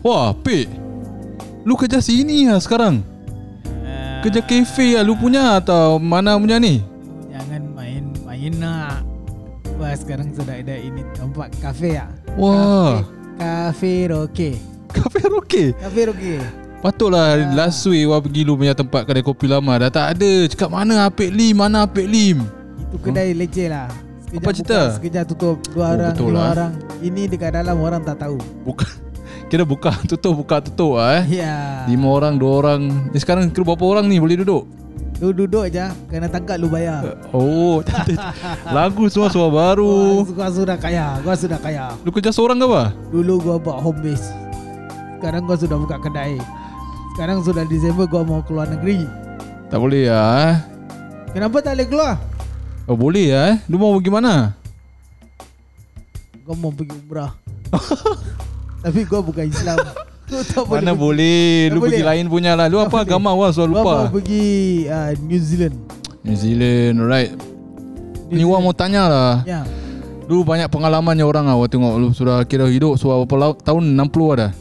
Wah, Pik. Lu kerja sini lah sekarang. Ah, Kerja kafe lah lu punya atau mana punya ni? Jangan main-main nak. Wah sekarang sudah ada ini tempat kafe ya. Wah. Kafe roke. Kafe roke. Kafe roke. Patutlah Ah. last week Wah pergi lu punya tempat kedai kopi lama Dah tak ada Cakap mana Apek Lim Mana Apek Lim Itu kedai leceh lah. Sekejap Apa cerita? Buka, sekejap tutup. Dua Oh, orang, lah. orang. Ini dekat dalam orang tak tahu. Buka Kira buka tutup Buka tutup lah eh Ya. Lima orang Dua orang Ni sekarang kira berapa orang ni Boleh duduk Lu duduk aja. Kena tangkap lu bayar. Oh. Lagu semua Semua baru Gua, gua sudah kaya. Gua sudah kaya. Lu kerja seorang ke apa? Dulu gua buat home base. Sekarang gua sudah buka kedai. Sekarang sudah Disember gua mau keluar negeri. Tak boleh lah eh Kenapa tak boleh keluar? Oh boleh lah eh Lu mau pergi mana? Gua mau pergi umrah. Tapi gua bukan Islam. Gua tak Mana pergi. boleh Lu boleh pergi ah? lain punya lah Lu Tak apa boleh. agama Wah soal Gua lupa pergi uh, New Zealand. New Zealand Alright New Ni Wah mau tanya lah Ya. Lu banyak pengalamannya orang lah Wah tengok lu sudah kira hidup Sudah berapa tahun 60 ada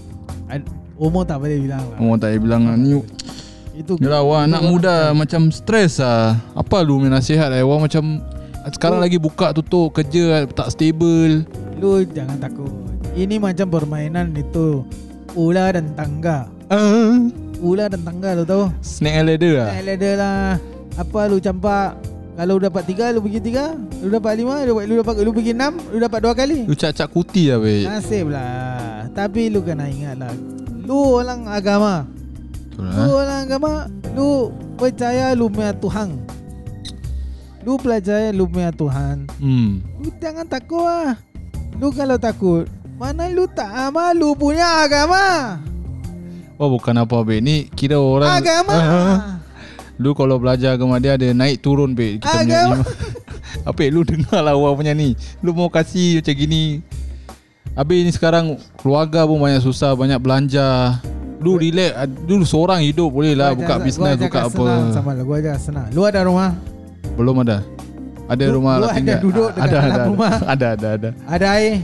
Ad- Umur tak boleh bilang lah. Orang tak boleh bilang lah Ni Itu Yalah wah anak muda macam stres lah Apa lu punya nasihat lah Wah macam Sekarang Oh. lagi buka tutup kerja tak stable Lu jangan takut. Ini macam permainan itu ular dan tangga. ah, Ular dan tangga lu tahu? Snake and ladder lah Tak ada lah. Apa lu campak kalau lu dapat tiga, lu pergi tiga. Lu dapat lima, lu, lu dapat lu pergi enam, lu dapat dua kali. Lu cak-cak kuti lah baik Nasib lah. Tapi lu kena ingat lah. Lu orang agama. Betul Lu lah orang agama. Lu percaya lu punya Tuhan. Lu percaya lu punya Tuhan. Hmm Lu jangan takut lah. Lu kalau takut, mana lu tak amal lu punya agama. Oh bukan apa baik Ni kira orang Agama. Ah, Lu kalau belajar agama dia ada naik turun baik Kita punya Agama. iman Apa lu dengar lah orang punya ni Lu mau kasih macam gini Habis ni sekarang Keluarga pun banyak susah Banyak belanja Lu relax Lu seorang hidup boleh lah Buka bisnes Buka apa senang Sama lah, gua ajar senang. Lu ada rumah? Belum ada Ada Lu- rumah lu lah ada tinggal. duduk dekat ada, ada, rumah? ada, ada ada. Ada air,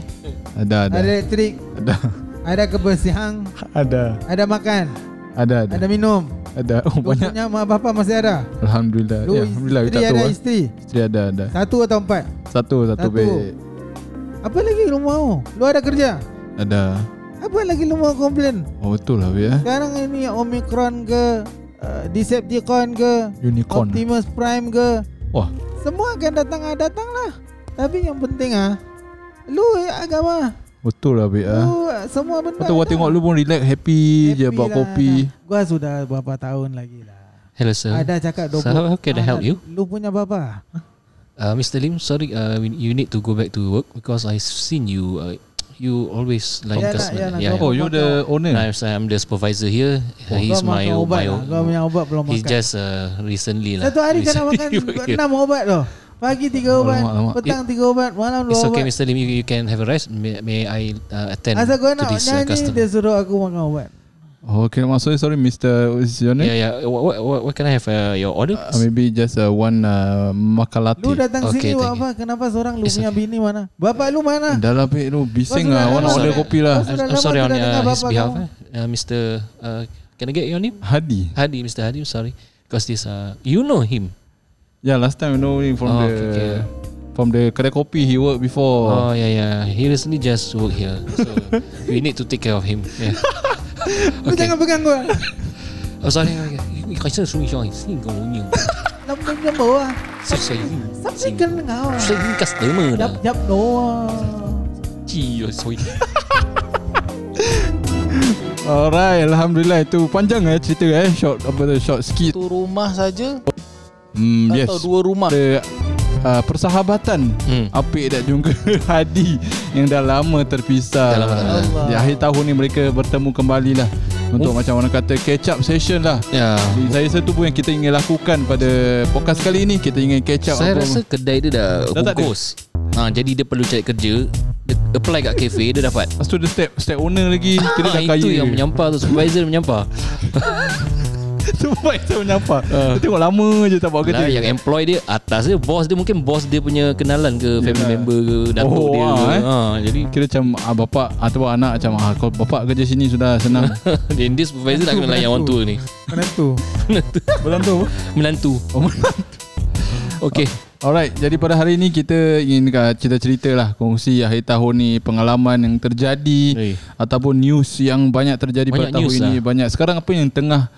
Ada ada. Ada elektrik, Ada. Ada kebersihan, Ada. Ada makan, Ada ada. Ada minum. Ada. Oh Lu banyak. punya mak bapak masih ada? Alhamdulillah. Lu ya, Alhamdulillah isteri ada ah. isteri? Isteri ada ada. Satu atau empat? Satu Satu Satu. baik Apa lagi lu mau? Lu ada kerja? Ada. Apa lagi lu mau komplain? Oh betul lah eh. Sekarang ini Omicron ke uh, Decepticon ke Unicorn. Optimus Prime ke? Wah Semua akan datang ah, Datang lah Tapi yang penting ah Lu eh, agama Betul lah baik eh Lu ah, semua benda tu gua tengok lu pun relax Happy, je Happy buat lah. kopi Gua sudah berapa tahun lagi lah Hello sir. Ada cakap So 20 how can I help Ah, you? Lu punya bapa Uh, Mr. Lim, sorry, uh, you need to go back to work because I've seen you. Uh, you always like Ya nak, customer. ya nak, yeah, kau- Oh you the owner I'm, I'm the supervisor here. Oh, He's kau my makan ubat my. lah. Kau punya ubat belum He's makan just uh, recently lah. Satu hari kena makan enam ubat loh Pagi tiga ubat Alamak, alamak. Petang tiga ubat Malam dua It's okay, ubat Mr. Lim. You, you can have a rest. May, may I uh, attend Asal kau to nak this uh, nyanyi customer? Dia suruh aku makan ubat Oh okay maksudnya sorry Mr. What's your name? Yeah, yeah. What, what, what, what can I have uh, your order? Uh, maybe just uh, one uh, makalati Lu datang Okay, sini buat apa Kenapa seorang lu punya okay. bini mana Bapak lu mana Dah lah baik lu Bising lah Orang lama- order kopi lah sudah I'm sorry on uh, his behalf. Eh? Uh, Mr. Uh, can I get your name? Hadi Hadi, Mr. Hadi. I'm sorry. Because this, uh, you know him. Yeah last time you know him from Oh, the okay, okay. From the kedai kopi he worked before Oh yeah, yeah. He recently just work here, so we need to take care of him. Yeah. Lu jangan pegang gua Oh sorry, okay. 你还是属于小性格无用， Lambing dia bawa 是谁？ Sabi ka na nga 是 customer Yap 的， yap doa 记有所以 Alright Alhamdulillah itu panjang eh cerita eh Short apa tu short skit Satu rumah saja Hmm yes atau dua rumah? Ada uh, persahabatan Hmm. Apik dan juga Hadi Yang dah lama terpisah Dah lama tak. Di akhir tahun ni mereka bertemu kembali lah Untuk Oh. macam orang kata catch up session lah Ya. Jadi saya rasa tu pun yang kita ingin lakukan pada podcast kali ini Kita ingin catch up Saya apa rasa kedai dia dah Dah bungkus. Ha, jadi dia perlu cari kerja. Dia apply kat kafe dia dapat. Lepas tu dia step step owner lagi Ah, dah kaya itu yang menyampah tu supervisor dia menyampah. Supervisor menyapa Ah. Dia tengok lama je tak buat kerja Lah, yang employ dia atas dia Bos dia mungkin bos dia punya kenalan ke Family Yalah. member ke Datuk Oh, dia ah, ke eh. ha, Jadi Kira macam ah, bapak atau anak macam ah, Kalau bapak kerja sini sudah senang dia supervisor tak kenal yang orang tua ni Menantu. Berantu apa? Menantu Oh, menantu. Okay Alright, jadi pada hari ini kita ingin uh, cerita-cerita lah Kongsi akhir tahun ni Pengalaman yang terjadi hey. Ataupun news yang banyak terjadi Banyak pada tahun ini lah. Banyak Sekarang apa yang tengah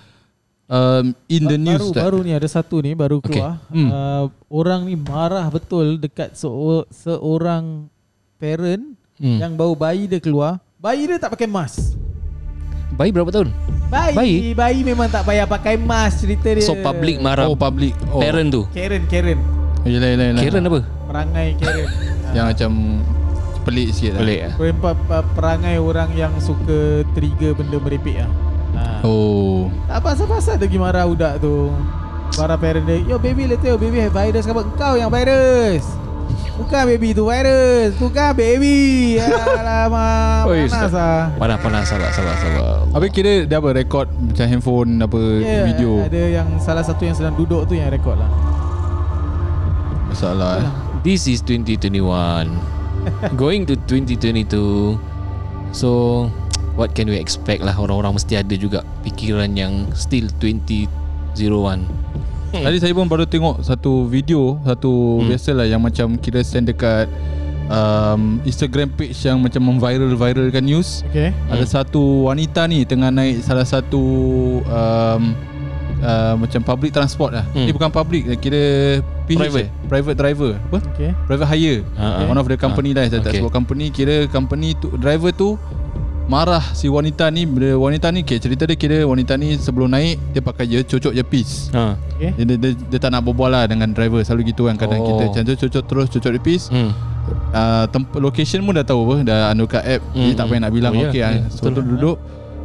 um, In the news baru, tak? baru ni ada satu ni baru Okay. keluar. Hmm. Uh, orang ni marah betul dekat seo- seorang parent hmm. yang baru bayi dia keluar. Bayi dia tak pakai mask. Bayi berapa tahun? Bayi, Bayi? bayi, memang tak payah pakai mask cerita dia. So public marah Oh public oh. Parent tu Karen, Karen. Yelah yelah yelah Karen apa? Perangai Karen. Yang macam Pelik sikit lah Pelik lah perangai orang yang suka trigger benda merepek lah. Ha. Oh Tak pasal-pasal pergi marah budak tu. Marah parent dia, yo baby later, baby have virus. Kau kau yang virus. Bukan baby tu virus. Bukan baby. Alamak, Oi, panas lah. Panas panas sabar sabar sabar Habis kira dia apa Rekod macam handphone Apa Yeah, video Ada yang salah satu yang sedang duduk tu yang rekod lah. Masalah eh. This is 2021 Going to 2022 So What can we expect lah Orang-orang mesti ada juga Fikiran yang Still 2001 Tadi saya pun baru tengok Satu video Satu hmm. Biasalah yang macam Kira send dekat um, Instagram page Yang macam memviral-viralkan news Okay. Ada satu wanita ni Tengah naik salah satu um, uh, Macam public transport lah Hmm. Dia bukan public Kira PH Private. eh? Private driver Apa? Okay. Private hire Ah, ah. One of the company lah Saya tak Okay. sebut company Kira company tu Driver tu Marah si wanita ni Bila wanita ni okay, Cerita dia kira Wanita ni sebelum naik Dia pakai je Cocok je piece ha. Okay. dia, dia, dia, dia tak nak berbual lah Dengan driver Selalu gitu kan Kadang Oh. kita macam tu Cocok terus Cocok je piece hmm. uh, temp- Location pun dah tahu apa Dah anu kat app Hmm, Dia tak payah nak bilang Oh, ya, Okay ya, ah. So tu duduk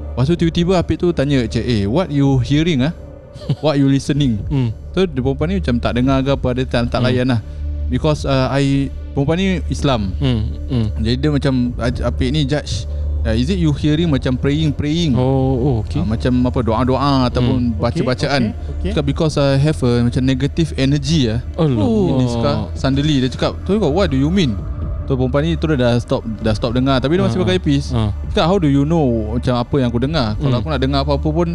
Lepas tu tiba-tiba Apik tu tanya Cik eh what you hearing ah? What you listening Hmm. So dia perempuan ni macam tak dengar ke apa Dia tak, tak Hmm. layan lah Because uh, I Perempuan ni Islam Hmm. Hmm. Jadi dia macam Apik ni judge uh, Is it you hearing macam praying praying Oh, oh okay. uh, Macam apa doa-doa Ataupun baca-bacaan Okay. okay. Because I have a macam negative energy ah. Allah. Oh. Ini cakap Suddenly dia cakap Tu kau what do you mean Tu perempuan ni tu dah stop Dah stop dengar Tapi dia masih Ah. pakai earpiece. Cakap how do you know Macam apa yang aku dengar Kalau Hmm. aku nak dengar apa-apa pun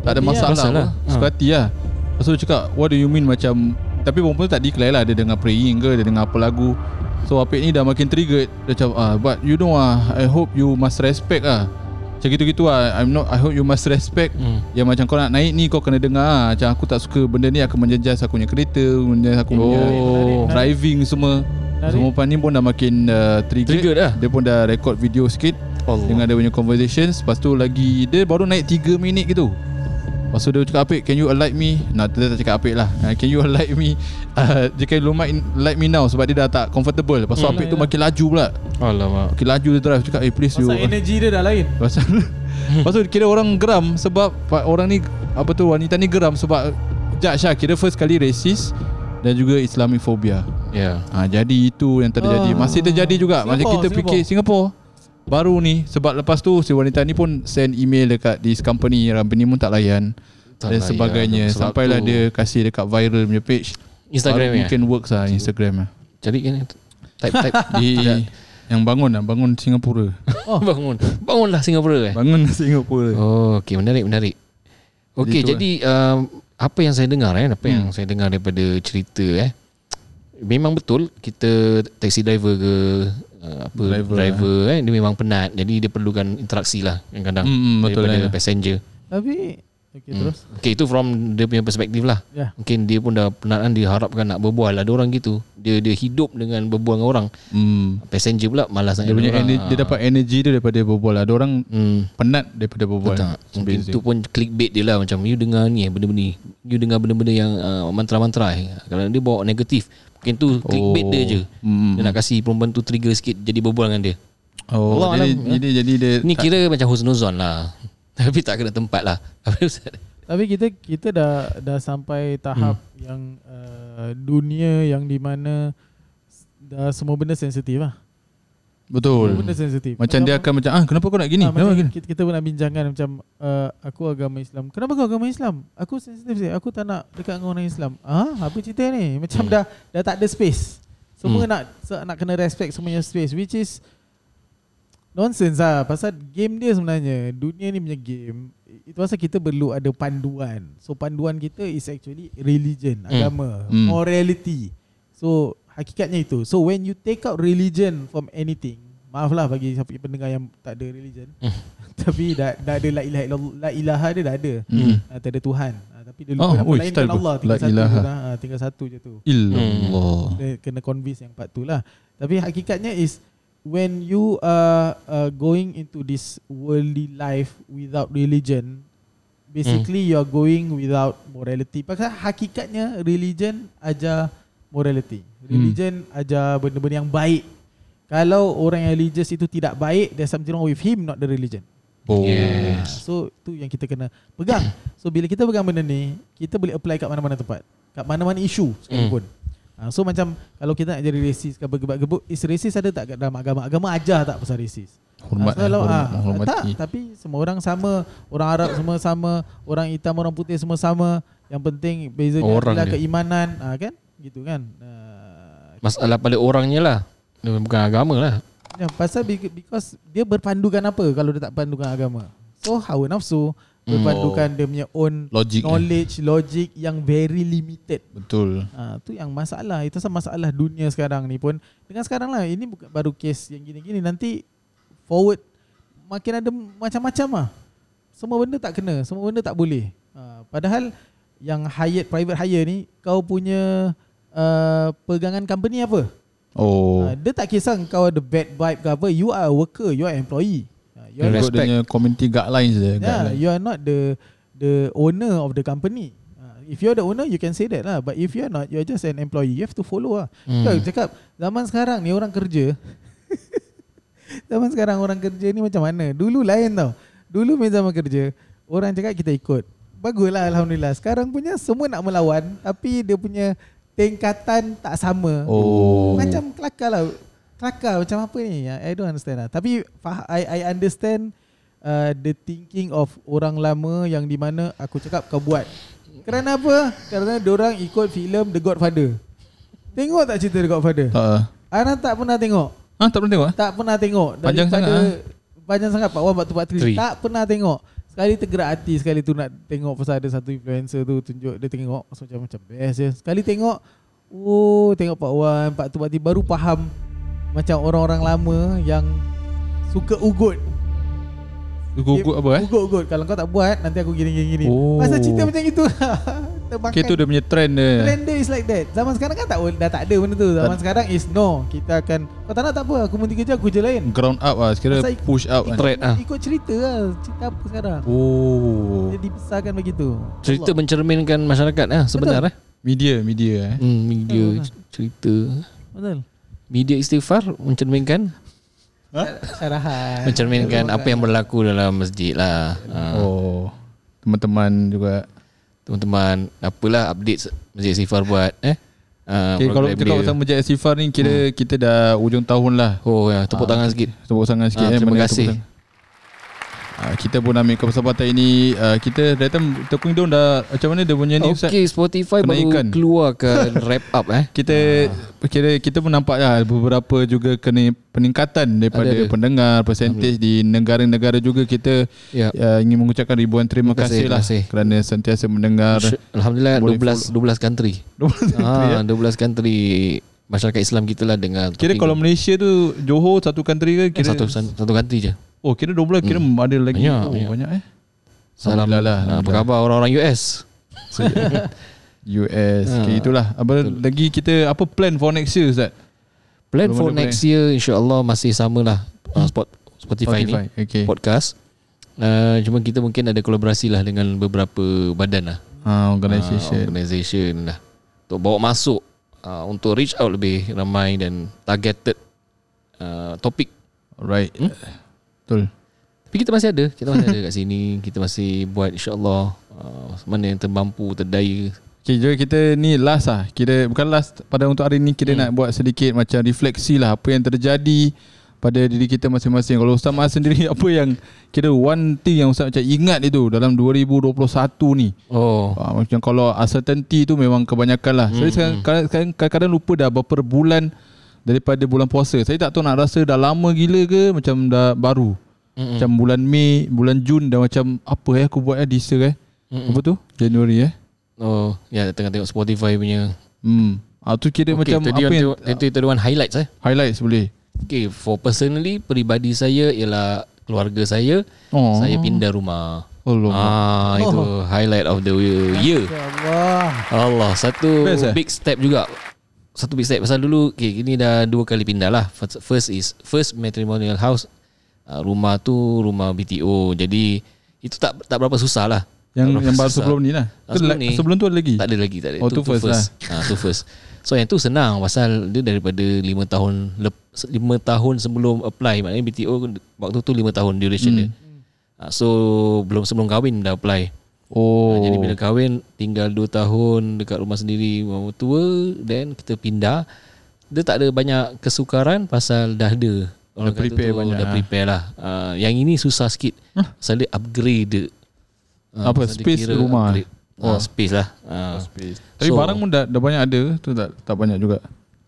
Tak ada lah. masalah. Ah. Suka hati lah Lepas tu dia cakap What do you mean macam Tapi perempuan tu tak declare lah Dia dengar praying ke Dia dengar apa lagu So Apik ni dah makin triggered Dia macam ah, But you know ah, I hope you must respect ah. Macam gitu-gitu lah I'm not I hope you must respect Hmm. Yang macam kau nak naik ni Kau kena dengar ah. Macam aku tak suka Benda ni akan menjejas aku punya kereta Menjejas aku punya Oh. Driving semua Menarik. So perempuan ni pun dah makin uh, triggered. Triggered dah? Dia pun dah record video sikit Allah. Dengan dia punya conversations Lepas tu lagi Dia baru naik 3 minit gitu Lepas tu dia cakap Apik Can you alight me? Nah dia tak cakap Apik lah. Uh, Can you alight me? Uh, Dia can you light, light me now Sebab dia dah tak comfortable. Lepas tu Hmm. Apik tu makin laju pula. Alamak. Makin laju dia drive Cakap eh please you. Pasal energi dia dah lain. Pasal Lepas tu kira orang geram Sebab orang ni Apa tu wanita ni geram Sebab Judge lah Kira first kali racist Dan juga Islamophobia Ya. ha, Jadi itu yang terjadi. Ah. Masih terjadi juga. Macam Singapore, kita fikir Singapore Baru ni Sebab lepas tu Si wanita ni pun Send email dekat This company Company pun tak layan Tak Dan layan. sebagainya Sebab Sampailah tu- dia Kasih dekat viral punya page Instagram Baru ya. Mungkin works lah Instagram lah Cari kan type type Di. Yang bangun lah Bangun Singapura Oh bangun. Bangunlah Singapura eh. Bangun Singapura Oh, okey menarik menarik. Okey, Jadi jadi um, apa yang saya dengar eh, apa yang Hmm. saya dengar daripada cerita eh. Memang betul kita taxi driver ke uh, apa Driver, driver, driver eh. dia memang penat. Jadi dia perlukan interaksi lah kadang-kadang hmm, betul daripada lah. passenger. Tapi Okay Hmm. terus Okey, itu from dia punya perspektif lah. Ya Mungkin dia pun dah penat kan dia harapkan nak berbual. Ada orang gitu. Dia dia hidup dengan berbual dengan orang. hmm. Passenger pula malas nak Dia punya orang. energi, Dia dapat energi dia Daripada berbual Ada orang Hmm. penat Daripada berbual Betul. Mungkin tu pun clickbait dia lah macam you dengar ni eh benda-benda ni. You dengar benda-benda yang uh, mantra-mantra eh. Kalau dia bawa negatif, mungkin tu clickbait dia je. hmm. Dia nak kasih perempuan tu trigger sikit jadi berbual dengan dia. Oh, Allah jadi, alam, jadi, jadi dia Ni tak- kira macam husnuzon lah. Tapi tak kena tempat lah. Tapi kita kita dah dah sampai tahap hmm. yang uh, dunia yang di mana dah semua benda sensitif lah. Betul. Benda sensitif. Macam dia akan macam ah kenapa kau nak gini? Ah, Kenapa gini? kita, kita pernah bincangkan macam uh, aku agama Islam. Kenapa kau agama Islam? Aku sensitif sih. Aku tak nak dekat dengan orang Islam. Ah, apa cerita ni? Macam Hmm. dah dah tak ada space. Semua Hmm. nak nak kena respect semuanya space which is nonsense lah pasal game dia sebenarnya dunia ni punya game itu pasal kita perlu ada panduan so panduan kita is actually religion Hmm. agama Hmm. morality so hakikatnya itu so when you take out religion from anything maaf lah bagi siapa pendengar yang tak ada religion Hmm. tapi dah dah ada la ilaha illallah la ilaha dia dah ada Hmm. Ah, tak ada Tuhan Ah, tapi dia Oh, lupa nama oi, lain kan. Allah tinggal satu je lah. Ah, tinggal satu je tu Illallah. dia kena convince yang part tu lah. Tapi hakikatnya is when you are uh, going into this worldly life without religion, basically you are going without morality. Pasal hakikatnya religion ajar morality. Religion ajar benda-benda yang baik. Kalau orang yang religious itu tidak baik, there's something wrong with him, not the religion. Oh. Yeah. So tu yang kita kena pegang. So bila kita pegang benda ni, kita boleh apply kat mana-mana tempat. Kat mana-mana isu sekalipun. Hmm. so macam kalau kita nak jadi racist ke bergebak-gebuk, is racist ada tak kat dalam agama? Agama ajar tak pasal racist? Hormat Ah, kalau, eh, ah, hormat- tak, tapi semua orang sama, orang Arab semua sama, orang hitam, orang putih semua sama. Yang penting bezanya Orang adalah dia. keimanan, ah, kan? Gitu kan? Ah, Masalah pada orangnya lah Bukan agama lah Ya, pasal be- because dia berpandukan apa kalau dia tak pandukan agama. So hawa nafsu berpandukan dia punya own Logik. eh. knowledge, logic yang very limited. Betul. Ha, tu yang masalah. Itu sama masalah dunia sekarang ni pun. Dengan sekarang lah, ini bukan baru case yang gini-gini. Nanti forward makin ada macam-macam lah. Semua benda tak kena, semua benda tak boleh. Ha, padahal yang hired private hire ni, kau punya uh, pegangan company apa? Oh. Uh, dia tak kisah kau ada bad vibe ke apa You are a worker You are employee uh, you, are respect. dia community guidelines dia. yeah, guidelines. you are not the The owner of the company uh, If you're the owner You can say that lah But if you're not You're just an employee You have to follow lah Hmm. Kau cakap Zaman sekarang ni orang kerja Zaman sekarang orang kerja ni macam mana Dulu lain tau Dulu main zaman kerja Orang cakap kita ikut Baguslah Alhamdulillah Sekarang punya Semua nak melawan Tapi dia punya Tingkatan tak sama Oh. macam kelakar lah Kelakar macam apa ni I don't understand lah Tapi I, I understand uh, The thinking of orang lama Yang di mana aku cakap kau buat Kerana apa? Kerana orang ikut filem The Godfather Tengok tak cerita The Godfather? Tak. ah. Ana tak pernah tengok Ah, tak pernah tengok ah? Tak pernah tengok Panjang Daripada- sangat, Panjang sangat Part 1, Part 2, Part 3 Three. Tak pernah tengok Sekali tergerak hati Sekali tu nak tengok Pasal ada satu influencer tu Tunjuk dia tengok so, Macam macam best je. Sekali tengok Oh tengok 1 Part 2 part 3 Baru faham Macam orang-orang lama Yang Suka ugut Gugut apa eh? Ugut-ugut Kalau kau tak buat Nanti aku gini-gini Oh. Pasal cerita macam itu Okay tu dia punya trend dia. Trend dia is like that Zaman sekarang kan tak dah tak ada benda tu Zaman Tak- sekarang is no Kita akan Kau tak nak tak apa Aku berhenti kerja Aku je lain Ground up lah. Sekira Pasal push up kan. Thread ah. Ikut cerita lah Cerita apa sekarang Oh. Dia dibesarkan begitu Cerita Allah. mencerminkan masyarakat ah sebenar eh. Media, media eh. Hmm, media Betul. cerita Betul media istighfar mencerminkan Syarahan mencerminkan apa yang berlaku dalam masjid lah. Ah, Oh. Teman-teman juga. Teman-teman, apalah update masjid istighfar buat eh. Ah, Okay, kalau dia. pasal Masjid Asifar ni kira kita dah ujung tahun lah. Oh ya, tepuk tangan sikit. Tepuk tangan sikit Ah, eh. terima kasih. tepuk tangan. Ah, kita pun ambil kesempatan ini uh, kita datang Tekung Dong dah macam mana dia punya ni Ustaz? Okay, Spotify Penaikan. baru keluarkan wrap up eh. Kita kira kita pun nampak lah beberapa juga kena peningkatan daripada Ada, ada. pendengar percentage di negara-negara juga kita Ya. uh, ingin mengucapkan ribuan terima, Terima kasih, kasih, lah terima kasih. kerana sentiasa mendengar Alhamdulillah Boleh 12 12 country. ah, 12 country masyarakat Islam kita lah dengan Kira kalau. Malaysia tu Johor satu country ke Eh, kira satu satu country je. Oh kira 12 kira ada lagi Banyak, oh, banyak. banyak eh Salam lah, ah, Apa khabar orang-orang US? US Ha. okay, itulah apa lagi kita apa plan for next year Ustaz Plan Belum for next year insya-Allah masih samalah uh, spot Spotify, ni okay. podcast. Uh, cuma kita mungkin ada kolaborasi lah dengan beberapa badan lah. ha, Ah, organisation organisation lah. Untuk bawa masuk uh, untuk reach out lebih ramai dan targeted uh, topik. Alright Hmm? Betul Tapi kita masih ada, kita masih ada kat sini. Kita masih buat insya-Allah uh, mana yang termampu, terdaya. Okay, jadi kita ni last lah. Kira bukan last pada untuk hari ni kita Hmm. nak buat sedikit macam refleksi lah apa yang terjadi pada diri kita masing-masing. Kalau Ustaz Mas sendiri apa yang kira one thing yang Ustaz macam ingat itu dalam 2021 ni. Oh. Ah, macam kalau uncertainty tu memang kebanyakan lah. Hmm. Saya sekarang kadang- kadang-kadang lupa dah berapa bulan daripada bulan puasa. Saya tak tahu nak rasa dah lama gila ke macam dah baru. Mm-mm. Macam bulan Mei, bulan Jun dah macam apa eh aku buat eh this year eh. Mm-mm. Apa tu? Januari eh. Oh, ya tengah tengok Spotify punya. Hmm. Ah tu kira Okay, macam tadi apa yang yang itu one highlights eh. highlights boleh. Okay, for personally peribadi saya ialah keluarga saya. Oh. Saya pindah rumah. Allah. Ah, itu highlight of the year. Ya Allah. Allah, satu Best, eh? big step juga. Satu big step pasal dulu okay, ini dah dua kali pindah lah. First, first is first matrimonial house. Uh, rumah tu rumah BTO. Jadi itu tak tak berapa susah lah. Yang Tak berapa yang baru sebelum ni lah. Ah, sebelum ni. sebelum tu ada lagi. Tak ada lagi tak ada. Oh, tu first lah. Ha, tu first. So yang tu senang pasal dia daripada 5 tahun lep, 5 tahun sebelum apply maknanya BTO waktu tu 5 tahun duration Hmm. dia. Ha, so belum sebelum kahwin dah apply. Oh. Ha, jadi bila kahwin tinggal 2 tahun dekat rumah sendiri rumah tua then kita pindah. Dia tak ada banyak kesukaran pasal dah ada Orang Dah prepare tu, banyak Dah lah. prepare lah uh, Yang ini susah sikit Pasal dia upgrade Ah, Apa, space kira rumah? upgrade. Ah, Space lah Ah. Tapi So- barang pun dah, dah banyak ada tu tak tak banyak juga.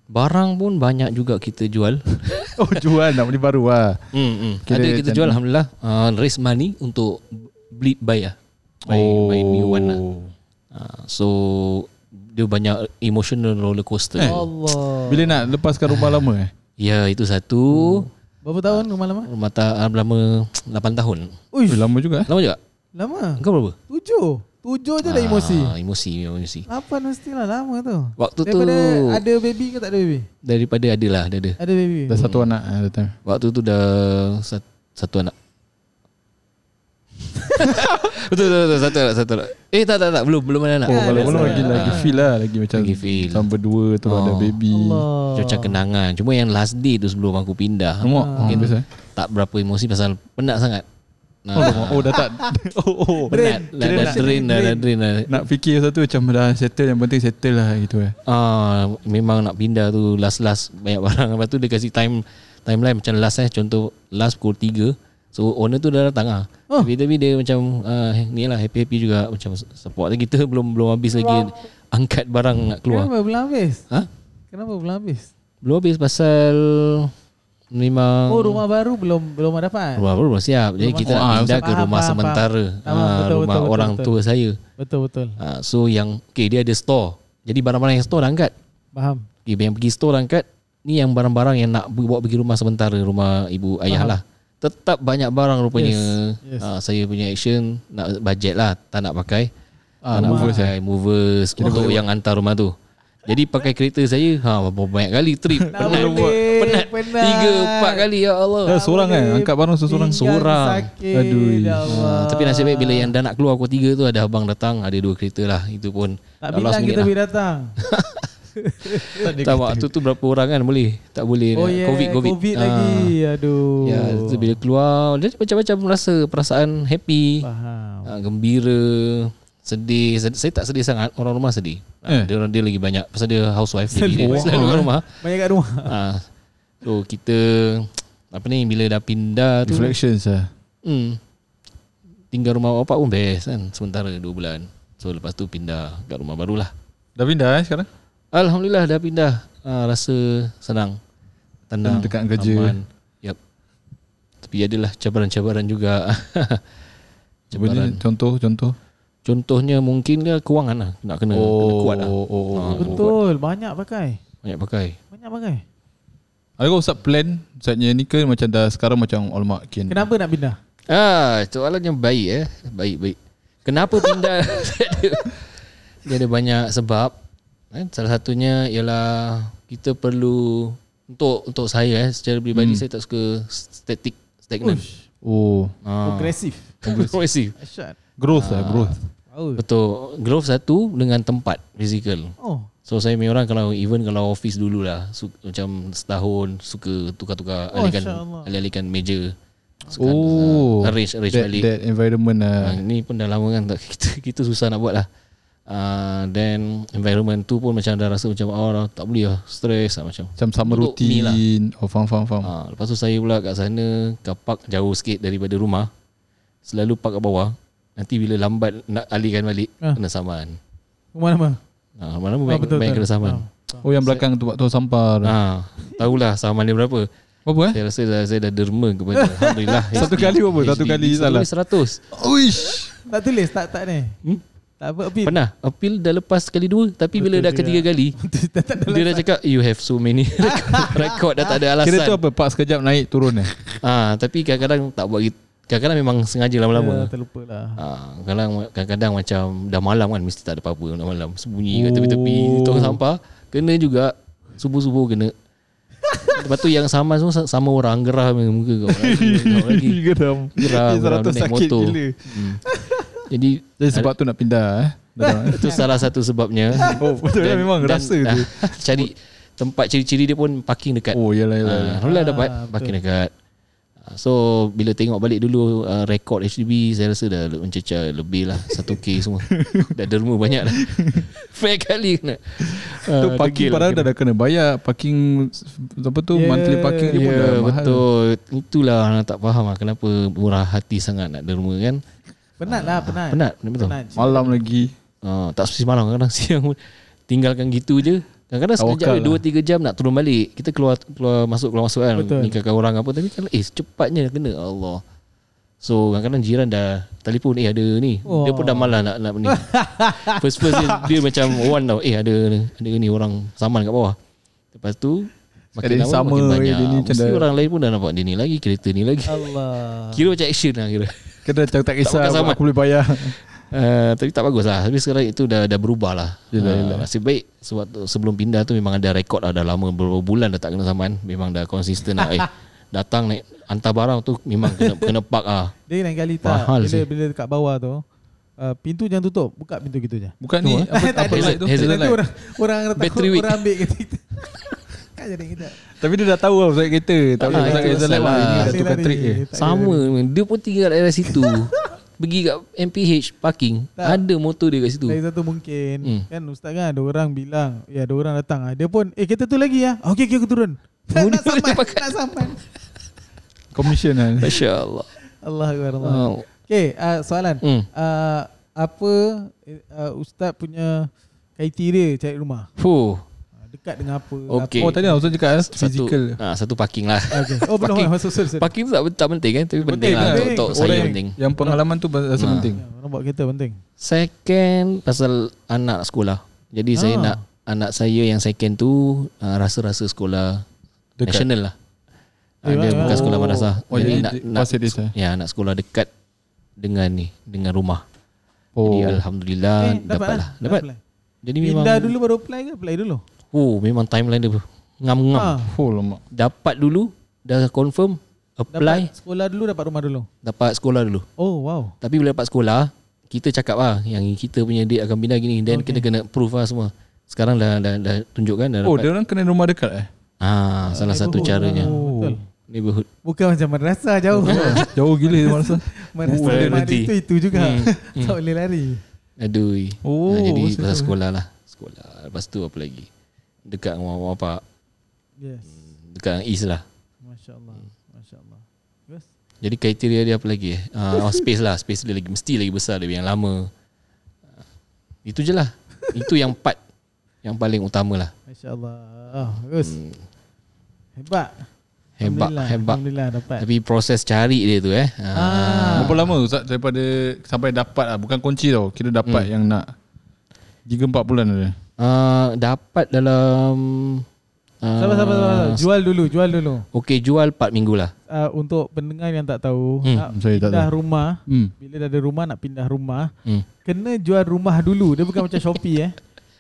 Barang pun banyak juga kita jual. Oh jual nak beli baru lah. Hmm, hmm. Ada kita jual alhamdulillah uh, raise money untuk beli buy lah. Buy, oh. buy new one lah. Uh, so dia banyak emotional roller coaster. Eh. Allah. Bila nak lepaskan rumah lama eh? Ya itu satu. Berapa tahun rumah lama? Rumah tak uh, lama 8 tahun. Uish, lama juga eh? Lama juga. lama. Kau berapa? Tujuh. Tujuh je dah emosi. Ah, emosi, emosi. Lapan mestilah lama tu. Waktu Daripada tu ada baby ke tak ada baby? daripada ada lah, ada ada. Ada baby. Dah satu anak eh, that time. Waktu tu dah sat- satu anak. Betul, betul betul satu anak satu anak. Eh tak tak tak belum belum ada anak. Oh, kalau belum lagi lagi feel lah lagi macam Lagi feel. Sampai berdua terus Oh. ada baby. Allah. Macam kenangan Cuma yang last day tu sebelum aku pindah? Oh, Mungkin biasa. Tak berapa emosi pasal penat sangat Oh, Nah, lama. oh dah tak Oh, oh. penat dah, Kira dah drain dah, dah drain dah. Nak fikir satu macam dah settle Yang penting settle lah gitu eh Ah, memang nak pindah tu last-last banyak barang Lepas tu dia kasih time timeline macam last eh contoh last pukul 3 So owner tu dah datang ah. Oh. Tapi tapi dia macam uh, ni lah happy-happy juga macam support kita belum belum habis lagi angkat barang nak keluar. Kenapa belum habis? Ha? Kenapa belum habis? Belum habis pasal memang Oh rumah baru belum belum dapat. rumah baru belum siap. Jadi Rumah- kita nak Oh, ah, pindah ke faham, rumah faham, sementara. faham. Ah, Betul, rumah betul, orang betul, tua saya. Betul betul. Ah, so yang okay dia ada store. Jadi barang-barang yang store dah angkat. Faham. Okay, yang pergi store dah angkat. Ni yang barang-barang yang nak bawa pergi rumah sementara rumah ibu ayah Faham. lah. Tetap banyak barang rupanya. Yes, yes. Ah, saya punya action nak budget lah tak nak pakai. Ah, nak movers pakai movers untuk yang hantar rumah tu. Jadi pakai kereta saya ha banyak kali trip. Penat. Penat. penat. Tiga, empat kali ya Allah. Eh, seorang kan Angkat barang Seorang. Sakit. Aduh. Ya. Ah, tapi nasib baik bila yang dah nak keluar pukul 3 tu ada abang datang ada dua kereta lah itu pun tak bilang kita lah. datang. tak waktu tu berapa orang kan boleh? Tak boleh Oh yeah, covid covid, COVID Ah, lagi. Aduh. ya tu bila keluar dia macam-macam rasa perasaan happy. Faham. ah, gembira sedih. Sed- saya tak sedih sangat. Orang rumah sedih. Eh. ah, dia orang dia lagi banyak. Pasal dia housewife jadi Sedih. dia selalu kat rumah. Banyak kat rumah. ah, so kita apa ni bila dah pindah tu Reflections lah. Hmm. Tinggal rumah bapak pun best kan Sementara 2 bulan. So lepas tu pindah kat rumah baru lah Dah pindah eh sekarang Alhamdulillah dah pindah ha, Rasa senang Tenang Dekat kerja. aman. Yep. Tapi adalah cabaran-cabaran juga Boleh Cabaran contoh Contoh Contohnya mungkin dia kewangan lah Nak kena, kena kuat lah oh, oh, oh. Betul. Banyak pakai. Banyak pakai Banyak pakai. Adakah Ustaz plan Ustaznya ni ke Macam dah sekarang macam Alamak kian Kenapa nak pindah? Ah, soalan yang baik eh. Baik baik. Kenapa pindah? dia, ada, dia ada banyak sebab. Eh, salah satunya ialah kita perlu untuk untuk saya eh secara peribadi hmm. saya tak suka static stagnant. Ush, Oh Ah. Progresif. Progresif. Asyad. Growth lah growth Oh. Betul. Growth satu dengan tempat physical. Oh. So saya punya orang kalau even kalau office dulu lah su- macam setahun suka tukar-tukar Oh, alihkan alih-alihkan meja. Oh uh, arrange arrange that, balik. that environment lah Ha, ni pun dah lama kan tak kita kita susah nak buat lah. Uh, then environment tu pun macam dah rasa macam oh dah tak boleh lah stress lah macam Macam sama Untuk ni lah. rutin Oh faham faham faham uh, lepas tu saya pula kat sana kat park jauh sikit daripada rumah selalu park kat bawah nanti bila lambat nak alihkan balik Ah. kena saman Rumah nama? uh, Ah, bank, betul, bank betul. kena saman Ah. Oh yang belakang tu sampah tu. Ah, tahulah saman dia berapa. Apa eh Saya rasa dah, saya dah derma kepada alhamdulillah. Satu HD kali berapa? Satu kali salah. 100. Uish Tak tulis tak tak ni. Hmm? Tak apa appeal. Pernah appeal dah lepas kali dua tapi bila Betul dah juga. ketiga kali dia dah cakap you have so many record dah tak ada alasan. Kira tu apa Pak sekejap naik turun eh Ah, tapi kadang-kadang tak buat gitu. Kadang-kadang memang sengaja Ya, lama-lama. terlupa lah. Ah, kadang kadang-kadang macam dah malam kan mesti tak ada apa-apa dah malam sembunyi kat Oh. tepi-tepi tong sampah kena juga subuh-subuh kena. Lepas tu yang sama semua sama orang gerah muka kau lagi. Lagi. Geram Geram, geram naik motor. gila Hmm. Jadi Jadi sebab tu nak pindah eh itu salah satu sebabnya. Oh betul lah memang rasa tu ah, cari tempat ciri-ciri dia pun parking dekat. Oh yalah yalah Ah, Alhamdulillah Ah, dapat betul. parking dekat. Ah, So bila tengok balik dulu uh, rekod HDB saya rasa dah mencecah lebih lah 1k semua. dah derma banyak dah. Fair kali kena. Tu parking padahal dah, dah kena bayar Parking Apa tu Yeah. Monthly parking dia pun Ya dah mahal betul Itulah orang tak faham lah Kenapa murah hati sangat nak derma kan Penat lah, penat. Penat betul Penat. Malam lagi uh, Tak semesti malam Kadang siang pun Tinggalkan gitu je Kadang-kadang sekejap Tawakal je 2-3 jam nak turun balik Kita keluar keluar masuk keluar masuk kan Betul. Nikahkan orang apa Tapi kalau eh cepatnya kena Allah So kadang-kadang jiran dah telefon eh ada ni. Oh. Dia pun dah malas nak nak ni. first first dia, dia macam one tau. Eh ada ada ni orang saman kat bawah. Lepas tu makin lama sama, makin banyak. dia ni macam Mesti orang lain pun dah nampak dia ni lagi, kereta ni lagi. Allah. Kira macam action lah kira. Kena macam tak kisah pakai saman. Aku boleh bayar Uh, tapi tak bagus lah Tapi sekarang itu dah dah berubah lah Yelah, Ah, yelah. Nasib baik sebab tu, Sebelum pindah tu Memang ada rekod lah Dah lama beberapa bulan Dah tak kena saman Memang dah konsisten lah Eh datang naik Hantar barang tu Memang kena, kena park lah Dia lain kali tak. Mahal bila sih. bila dekat bawah tu. Uh, pintu jangan tutup Buka pintu gitu je Bukan ni Tu, Apa, Tak apa ada. light tu Hazel Nanti light. orang Orang takut Battery weak. Orang ambil kereta Kan jadi kita. Tapi dia dah tahu lah Pasal kereta. Tak boleh Ah, pasal dah Lari, tukar trik je Sama. Dia pun tinggal daerah situ. Pergi kat MPH Parking Tak. Ada motor dia kat situ. Lagi satu mungkin. Hmm. Kan ustaz kan Ada orang bilang Ya ada orang datang. Ah. Dia pun Eh kereta tu lagi ya? Okey okey aku turun. Oh, Nak sampai. Nak sampai. Commission lah Masya Allah Allah Akbar. Allah oh. Okay uh, soalan. Hmm. uh, Apa uh, Ustaz punya Kriteria cari rumah? Fuh. Dekat dengan apa Okey. Oh tadi lah Ustaz cakap eh, Satu, Physical ah, satu parking lah okay. Oh belum Parking. lah Masuk sorry, sorry. Parking tu tak, tak penting kan Tapi penting, Penting lah lah. Untuk, untuk saya Orang- penting Yang pengalaman tu Rasa Ah. penting Ya, Orang bawa kereta penting Second Pasal anak sekolah Jadi saya Ah. nak Anak saya yang second tu uh, Rasa-rasa sekolah Dekat. National lah Eh, Ada wah, bukan wah. sekolah madrasah Oh jadi nak, nak, lah Ya nak sekolah dekat Dengan ni Dengan rumah Oh Jadi Alhamdulillah Eh, Dapat lah Dapat apply. Jadi memang Pindah dulu baru apply ke Apply dulu Oh memang timeline dia Ngam-ngam. Ah, Oh lama Dapat dulu Dah confirm Apply. Dapat sekolah dulu Dapat rumah dulu? Dapat sekolah dulu. Oh wow. Tapi bila dapat sekolah Kita cakap lah Yang kita punya date akan pindah gini Then Okay. kita kena prove lah semua. Sekarang dah dah, dah tunjukkan dah Oh dapat. dia orang kena rumah dekat eh? Ah, salah satu neighborhood. caranya. Oh, Betul. Neighborhood. Bukan macam madrasah jauh. Jauh gila Oh, memang ada berhenti. itu Itu juga. Hmm, Tak boleh lari. Aduh. Oh, Ah, jadi pasal sekolah lah. Sekolah. Lepas tu apa lagi? Dekat dengan bapak. Yes Dekat dengan East lah. Masya Allah Masya Allah Yes Jadi kriteria dia apa lagi? Uh, oh, space lah. Space dia lagi mesti lagi besar dari yang lama. Ah, Itu je lah. Itu yang part yang paling utama lah. Masya Allah oh, Bagus Hmm. Hebat Hebat, Alhamdulillah, hebat. Alhamdulillah dapat Tapi proses cari dia tu eh. Ah. Berapa lama Ustaz daripada Sampai dapat lah Bukan kunci tau Kira dapat Hmm. yang nak 3-4 bulan ada Uh, dapat dalam uh, Sabar sabar sabar Jual dulu Jual dulu. Okey jual 4 minggu lah. uh, Untuk pendengar yang tak tahu Hmm, Nak saya tak pindah tahu. rumah Hmm. Bila dah ada rumah Nak pindah rumah Hmm. Kena jual rumah dulu. Dia bukan macam Shopee eh.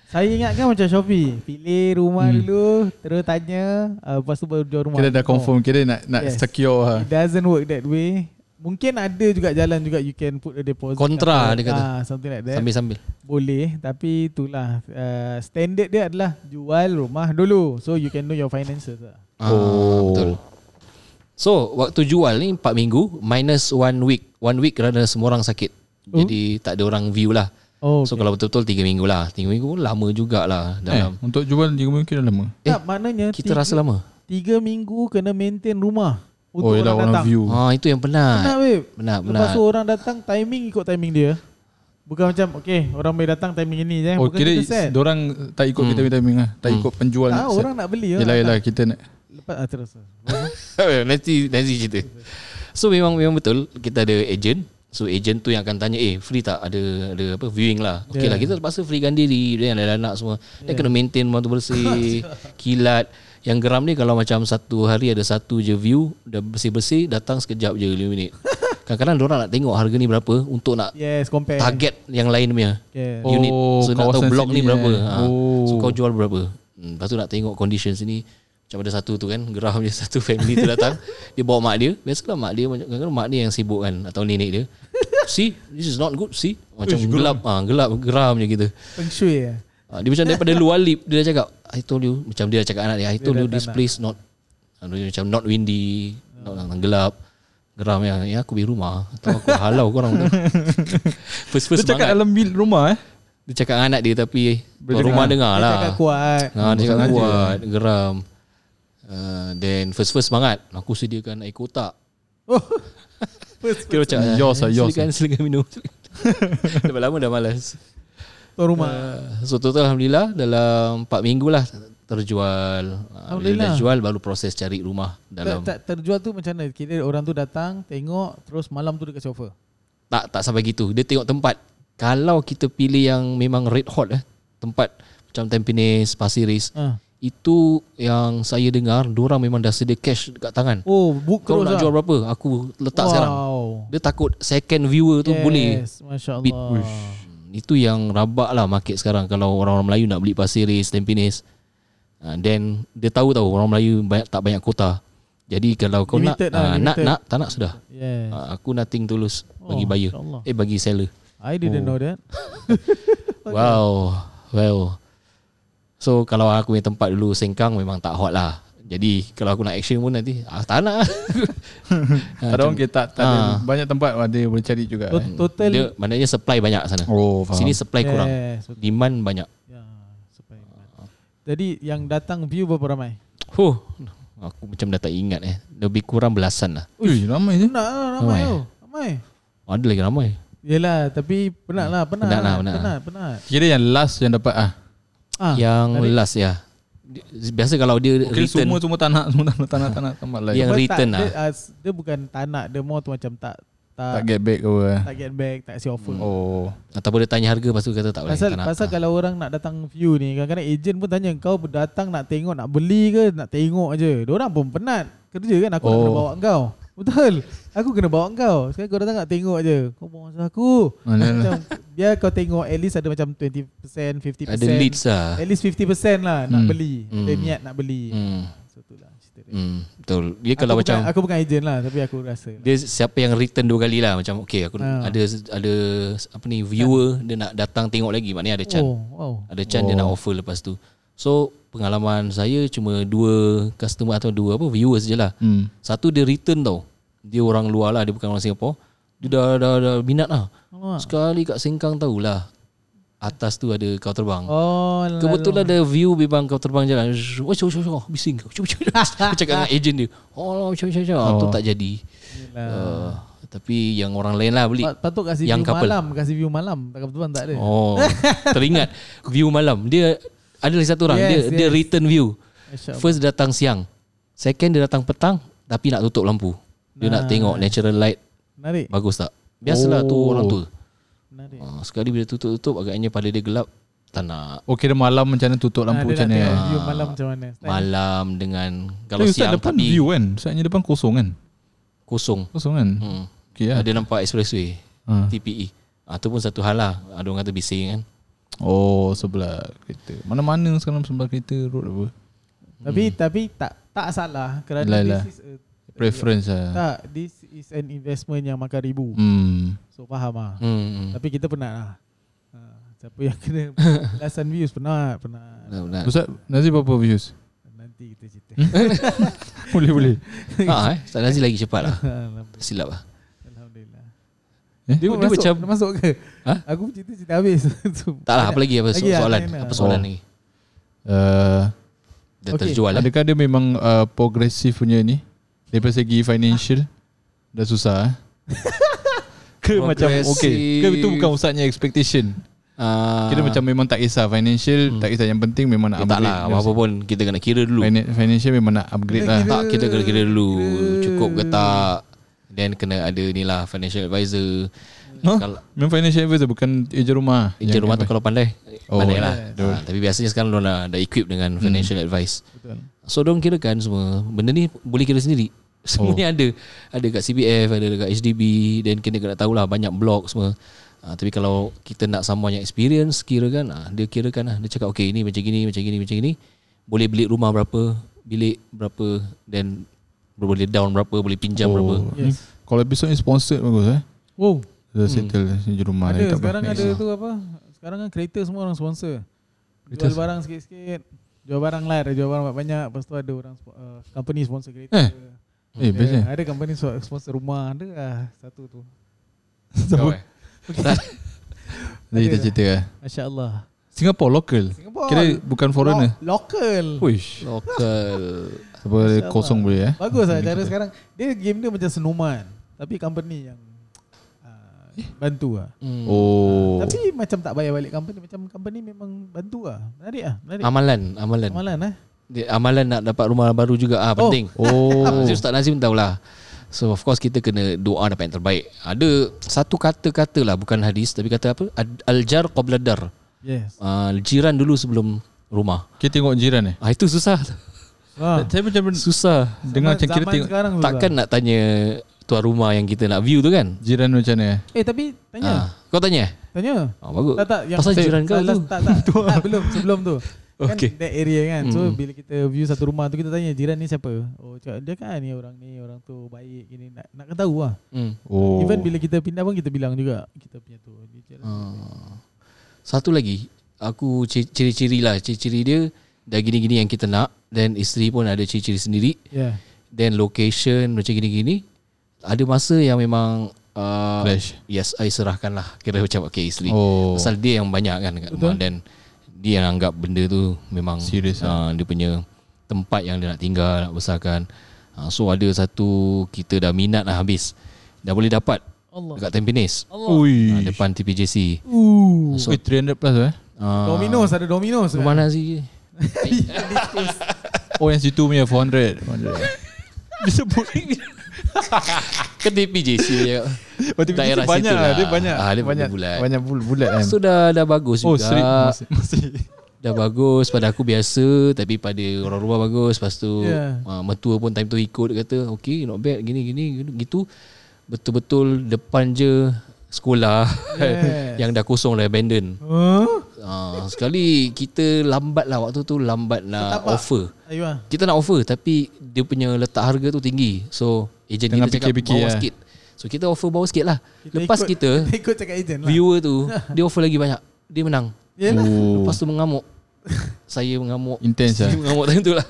Saya ingatkan macam Shopee. Pilih rumah Hmm. dulu Terus tanya uh, Lepas tu baru jual rumah. Kira dah confirm Kira nak nak Yes. secure oh, It doesn't work that way Mungkin ada juga jalan juga You can put a deposit Kontra, apa. dia kata. ah, Something like that Sambil-sambil. Boleh Tapi itulah uh, Standard dia adalah Jual rumah dulu So you can know your finances lah Ah, Oh. betul. So, waktu jual ni 4 minggu minus 1 week. 1 week kerana semua orang sakit. Oh. Jadi tak ada orang view lah. Oh, So kalau betul-betul 3 minggu lah 3 minggu pun lama jugalah Eh, dalam untuk jual 3 minggu kira lama. eh, tak, maknanya Kita tiga, rasa lama tiga minggu kena maintain rumah untuk yelah orang orang datang. view. Ah Itu yang penat Benar, babe. Benar Lepas benar tu orang datang timing ikut timing dia. Bukan macam okay orang boleh datang timing ini je. Oh, Bukan kira kita set. orang tak ikut Hmm. kita punya timing lah. Tak Hmm. ikut penjual. Ah, set. orang nak beli. Yelah, yelah. Kita nak. Lepas ah, terus. nanti nanti cerita. So memang memang betul kita ada agent. So agent tu yang akan tanya eh free tak ada ada apa viewing lah. Okay Yeah. lah kita terpaksa freekan diri dia yang anak semua. Dia kena maintain rumah tu bersih, kilat. Yang geram ni kalau macam satu hari ada satu je view dah bersih-bersih datang sekejap je 5 minit. Kadang-kadang orang nak tengok harga ni berapa untuk nak Yes, compare. target yang lain punya Okay. Oh, unit. So nak tahu blok ni berapa. eh. Ha. Oh. So kau jual berapa. Hmm, lepas tu nak tengok condition sini macam ada satu tu kan Geram je satu family tu datang Dia bawa mak dia Biasalah mak dia Kadang-kadang mak dia yang sibuk kan Atau nenek dia See This is not good See Macam gelap ah Gelap geram je gitu Feng shui eh. Ah, Dia macam daripada luar lip Dia dah cakap I told you Macam dia dah cakap anak dia I told dah you this place not ah, dia Macam not windy Not not gelap Geram ya Ya aku beli rumah Atau aku halau korang tu First-first Dia cakap semangat dalam bil rumah eh. Dia cakap dengan anak dia Tapi Boleh Rumah dengar. dengar Dia lah cakap kuat. Ha, dia cakap kuat, geram. Uh, then first first semangat. Aku sediakan air kotak. Oh. First, Kira macam Yours lah, yours Silakan silakan minum. Dah lama dah malas. Tu rumah. Uh, so total alhamdulillah dalam 4 minggu lah terjual. Uh, Alhamdulillah. Bila jual baru proses cari rumah tak, dalam tak terjual tu macam mana? Kira orang tu datang, tengok, terus malam tu kasi offer. tak tak sampai gitu. Dia tengok tempat. Kalau kita pilih yang memang red hot eh, tempat macam Tampines, Pasir Ris, Ah. itu yang saya dengar, orang memang dah sedia cash dekat tangan. Oh, book Kau nak lah. jual berapa? Aku letak wow. sekarang. Dia takut second viewer tu yes, boleh. Masya. Allah. Itu yang rabak lah market sekarang kalau orang-orang Melayu nak beli Pasir Ris, Tampines. Uh, then dia tahu tahu orang Melayu banyak tak banyak kota. Jadi kalau kau Limited nak lah, uh, nak limited. nak tak nak sudah. Yes. Uh, aku nothing tulus bagi Oh, buyer. insyaAllah. Eh bagi seller. I didn't Oh. know that. Wow. Well. So kalau aku punya tempat dulu Sengkang memang tak hot lah. Jadi kalau aku nak action pun nanti ah, tak nak. Ah, Ada orang kita tak, tak ada Ah. banyak tempat ada boleh cari juga. Eh. Total Dia maknanya supply banyak sana. Oh, faham. Sini supply kurang. Yes, betul. Demand banyak. Ya, supaya Jadi yang datang view berapa ramai? Huh. Aku macam dah tak ingat eh. Lebih kurang belasan lah. Ui, ramai je. Penat lah ramai Ramai. tu. Ramai. Ada lagi ramai. Yelah, tapi penat lah, penat. Penat lah, penat lah. penat, penat. Kira yang last yang dapat ah. Ah, yang last ya. Biasa kalau dia Kira return semua semua tak nak, semua tak nak, tak nak, tak nak tempat lain. Yang return tak, lah. Dia, uh, dia bukan tak nak, dia more tu macam tak tak Tak get back ke apa. eh. tak get back, tak kasi offer. Oh. ataupun dia tanya harga lepas tu kata tak boleh. Pasal tak nak. pasal Ah. kalau orang nak datang view ni, kadang-kadang ejen pun tanya kau datang nak tengok, nak beli ke, nak tengok aje. Diorang pun penat. Kerja kan aku nak kena Oh. bawa kau. Betul. Aku kena bawa kau. Sekarang kau datang nak tengok aje. Kau bawa masa aku. Mana macam biar kau tengok at least ada macam 20%, 50%. ada leads lah. At least 50% lah nak Hmm. beli. Hmm. Ada niat nak beli. Hmm. So tu lah cerita dia. Hmm, betul. Dia Aku kalau bukan, macam aku bukan ejen lah tapi aku rasa. dia siapa yang return dua kali lah macam okay aku Ah. ada ada apa ni viewer dia nak datang tengok lagi maknanya ada chance. Oh, wow. Ada chance dia Oh. nak offer lepas tu. So pengalaman saya cuma dua customer atau dua apa viewers je lah. Hmm. Satu dia return tau. Dia orang luar lah, dia bukan orang Singapore. Dia dah dah, dah minat lah. Alamak. Sekali kat Sengkang tahulah. Atas tu ada kau terbang. Oh, Kebetulan ada view memang kau terbang jalan. Oh, cok cok cok bising kau. Cok. Aku cakap dengan ejen dia. Oh, cok cok. Tu Oh. tak jadi. Uh, tapi yang orang lain lah beli. Pat- Patut kasih Yang view couple. malam, kasih view malam. Tak kebetulan tak ada. Oh, teringat view malam. Dia ada lagi satu orang. Yes, dia dia yes. return view. First datang siang. Second dia datang petang tapi nak tutup lampu. Dia nak Nah. tengok natural light Menarik. bagus tak. Biasalah tu Oh. orang tu. Menarik. Ah, sekali bila tutup-tutup agaknya pada dia gelap tak nak Oh kira malam macam mana tutup lampu Ah, dia macam nak ni. View malam macam mana. Style. malam dengan kalau Tapi Ustaz siang depan tapi view kan. Ustaznya depan kosong kan. kosong. Kosong kan. Hmm. Okay lah. Ada nampak expressway Ha. TPE. Ah tu pun satu hal lah. Ada orang kata bising kan. Oh sebelah kereta. Mana-mana sekarang sebelah kereta road apa. Tapi tapi tak tak salah kerana yelah. this is a, Preference lah. tak this is an investment yang makan ribu. Hmm. So faham ah. Hmm. hmm. Tapi kita penat lah. Ha, siapa yang kena belasan views penat, penat. Ustaz Nazif berapa views? Nanti kita cerita. boleh boleh. ah, eh. Tak Nazir lagi cepat lah. Silap lah. Eh? Dia, Oh, dia masuk, macam dah masuk ke? Ha? Aku cerita-cerita habis. Tak lah apa lagi apa so, Lagi lah, soalan lah. Apa soalan Oh. lagi Uh, Dah Okay. terjual lah adakah dia memang uh, progresif punya ni? Daripada segi financial dah susah eh? Ke macam okay Ke itu bukan usahanya expectation Ah, Kita macam memang tak kisah Financial Hmm. tak kisah Yang penting memang nak eh, Tak upgrade lah Apa-apa pun Kita kena kira dulu Finan- Financial memang nak upgrade Kena lah kira. Tak kita kena kira dulu Kira. Cukup ke tak Then kena ada ni lah Financial advisor. Huh? Kalau Memang financial advisor Bukan ejen rumah. Ejen rumah tu kalau pandai. Oh, Pandai lah. Betul. ha, Tapi biasanya sekarang Diorang dah, dah equip dengan Financial advice. Betul. So diorang kirakan semua Benda ni boleh kira sendiri. Semua Oh. ni ada. Ada kat CPF Ada dekat HDB Dan kena kena tahulah Banyak blok semua. Ha, Tapi kalau kita nak someone yang experience Kirakan ha, Dia kirakan lah. Dia cakap okay ini macam gini Macam gini macam gini. Boleh bilik rumah berapa Bilik berapa Dan boleh down berapa Boleh pinjam berapa oh. Yes. Kalau episode ni sponsored bagus eh Wow. Dah settle ejen rumah Ada dah, tak sekarang apa. ada tu apa? Sekarang kan kereta semua orang sponsor. Jual barang sikit-sikit. Jual barang lah, ada jual barang banyak. Lepas tu ada orang uh, company sponsor kereta. Eh, Eh best eh Eh, ada company so- sponsor rumah ada lah satu tu. Kau eh? Dah kita cerita lah Masya Allah. Singapore local Singapore. Kira bukan foreigner Lo- local. Wish Local Apa Masya kosong Allah. boleh eh Bagus lah cara sekarang. Dia game dia macam senoman. Tapi company yang uh, bantu lah. hmm. Oh Tapi macam tak bayar balik company. Macam company memang bantu lah. Menarik lah. Menarik. Amalan Amalan Amalan eh. Dia, Amalan nak dapat rumah baru juga ah Oh. Penting Oh Jadi Ustaz Nazim tahulah So of course kita kena doa dapat yang terbaik Ada satu kata-kata lah Bukan hadis Tapi kata apa Al-jar qabla dar Yes. uh, Jiran dulu sebelum rumah Kita tengok jiran eh ah, Itu susah Ah. Saya macam Susah Dengar macam Zaman tengok sekarang tu Takkan nak tanya Tuan rumah yang kita nak view tu kan Jiran macam mana eh tapi tanya. ah, Kau tanya Tanya. ah, Bagus Tak tak yang Pasal saya- jiran kau tu tak, tak, tak, tak, belum sebelum tu. Kan Okay. that area kan. So Hmm. bila kita view satu rumah tu kita tanya jiran ni siapa? Oh cakap dia kan ni orang ni orang tu baik gini nak nak tahu lah. hmm. Oh Even bila kita pindah pun kita bilang juga kita punya tu. Dia. Ah. Satu lagi Aku ci- ciri-ciri lah Ciri-ciri dia Dah gini-gini yang kita nak Dan isteri pun ada ciri-ciri sendiri. Yeah. Then location Macam gini-gini Ada masa yang memang uh, Clash. Yes I serahkan lah Kira macam Okay isteri. Oh. Pasal dia yang banyak kan kat rumah. Dan dia yang anggap benda tu Memang Serious uh, Dia punya Tempat yang dia nak tinggal Nak besarkan. Uh, So ada satu Kita dah minat lah habis. Dah boleh dapat Allah. Dekat Tampines. Allah. Ui. Uh, Depan TPJC Uh. So, Wait 300 plus eh? uh, Domino's ada Domino's. kan? Rumah nasi Oh yang situ punya 400 400 Disebut Ke TPJC je Oh, tapi Daerah dia banyak situ lah. lah. Dia banyak Ah, dia banyak bulat. banyak bul- bulat kan. So dah, dah bagus oh, juga street masih, masih. Dah bagus Pada aku biasa Tapi pada orang rumah bagus Lepas tu Yeah. uh, Mertua pun time tu ikut Dia kata Okay not bad Gini gini gitu Betul-betul Depan je Sekolah Yes. Yang dah kosong dah abandon Huh? uh, Sekali Kita lambat lah Waktu tu lambat nak Setapak. offer Ayo ah. Kita nak offer Tapi Dia punya letak harga tu tinggi So Ejen Tengah kita cakap fikir-fikir Bawah lah. sikit So kita offer bawah sikit lah Lepas ikut, kita kita ikut cakap agent lah. Viewer tu Dia offer lagi banyak Dia menang Yalah. Oh, Lepas tu mengamuk Saya mengamuk intense lah. Saya mengamuk time tu lah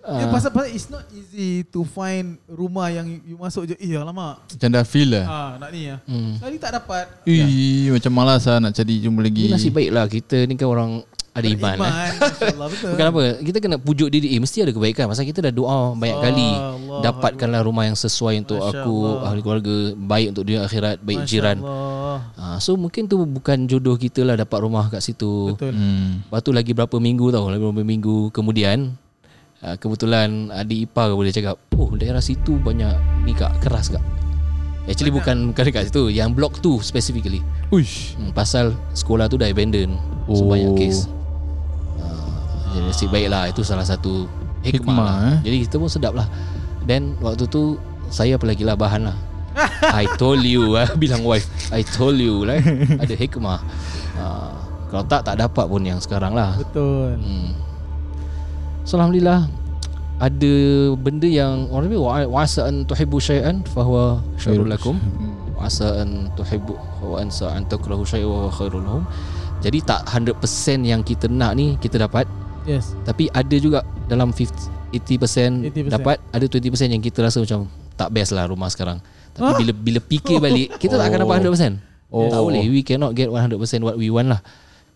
Ya, Ah, pasal, pasal it's not easy to find rumah yang you masuk je. Eh alamak. Macam dah feel lah. Ah, nak ni ya. hmm. Sekali tak dapat. Ih, macam malas lah nak cari jumpa lagi. Ini nasib baik lah Kita ni kan orang Ada iman, eh. Masya-Allah betul. Bukan apa Kita kena pujuk diri eh, Mesti ada kebaikan Pasal kita dah doa Banyak Allah kali Allah Dapatkanlah rumah yang sesuai Untuk Masya aku Allah. Ahli keluarga Baik untuk dunia akhirat Baik jiran Allah. Ah, So mungkin tu bukan jodoh kita lah Dapat rumah kat situ Betul. Hmm. Lepas tu lagi berapa minggu tau Lagi berapa minggu kemudian uh, Kebetulan adik ipar boleh cakap Oh daerah situ banyak ni kak. Keras kak. Actually bukan bukan dekat situ. Yang blok tu specifically. Uish. hmm, Pasal sekolah tu dah abandon So Oh. banyak kes. Uh, Jadi nasib baik lah Itu salah satu hikmah, Hikmah, lah. eh. Jadi kita pun sedap lah. Then waktu tu Saya apa lagi lah? Bahan lah. I told you eh, Bilang wife I told you lah Ada hikmah. Uh, Kalau tak tak dapat pun yang sekarang lah. Betul. Hmm. So Alhamdulillah ada benda yang orang bilang wa asa an tuhibbu syai'an fahuwa syarrul lakum wa asa an tuhibbu wa ansa an takrahu syai'an wa huwa khairul lahum. Jadi tak 100% yang kita nak ni kita dapat Yes. tapi ada juga dalam 50 80%, 80%. dapat ada 20% yang kita rasa macam tak best lah rumah sekarang. Tapi bila bila fikir balik Kita tak akan dapat 100% Oh. Tak boleh We cannot get 100% what we want lah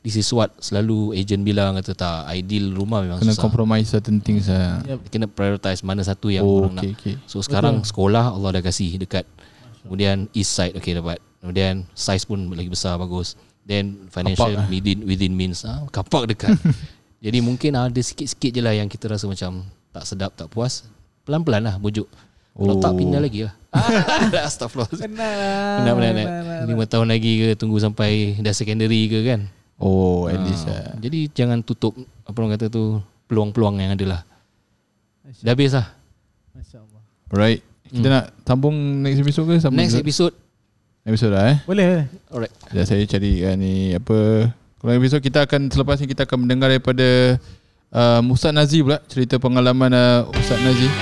This is what selalu agent bilang kata tak ideal rumah memang Kena susah. compromise certain things lah. Yep. Kena prioritize mana satu yang Oh, orang okay, nak. okay. So sekarang sekolah Allah dah kasih dekat. Kemudian east side okay dapat. Kemudian size pun lagi besar bagus. Then financial Kapak lah. within within means ah kapak dekat. Jadi mungkin ada sikit-sikit je lah yang kita rasa macam tak sedap, tak puas. Pelan-pelan lah bujuk. Kalau Oh. tak pindah lagi lah. Astagfirullah. Kena lah. Penat penat kena penat. lah. Lima tahun lagi ke tunggu sampai dah secondary ke kan. Oh, at Ah, least lah. Jadi jangan tutup apa orang kata tu peluang-peluang yang ada lah. Dah habis lah. Masya Allah. Alright. Kita nak sambung next episode ke? Sambung Next episode. episode lah eh. Boleh. Alright. Sekejap saya cari kan ni apa. Kalau episod kita akan selepas ni kita akan mendengar daripada uh, Ustaz Nazi pula cerita pengalaman uh, Ustaz Nazi. eh?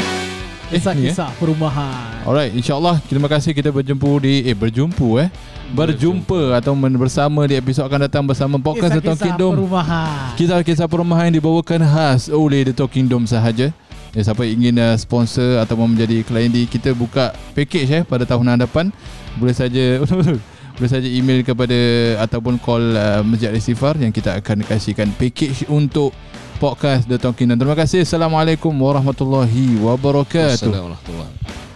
Kisah-kisah perumahan. Alright, insyaAllah terima kasih kita berjumpa di eh berjumpa eh berjumpa atau bersama di episod akan datang bersama podcast The Talking Kisah-kisah Dome. perumahan. Kisah-kisah perumahan yang dibawakan khas oleh The Talking Dome sahaja. Ya, siapa ingin uh, sponsor ataupun menjadi klien di kita buka package eh pada tahun hadapan boleh saja boleh saja email kepada ataupun call uh, Masjid Al-Istighfar yang kita akan kasihkan package untuk podcast The Talking Dome. Terima kasih. Assalamualaikum warahmatullahi wabarakatuh. Assalamualaikum warahmatullahi wabarakatuh.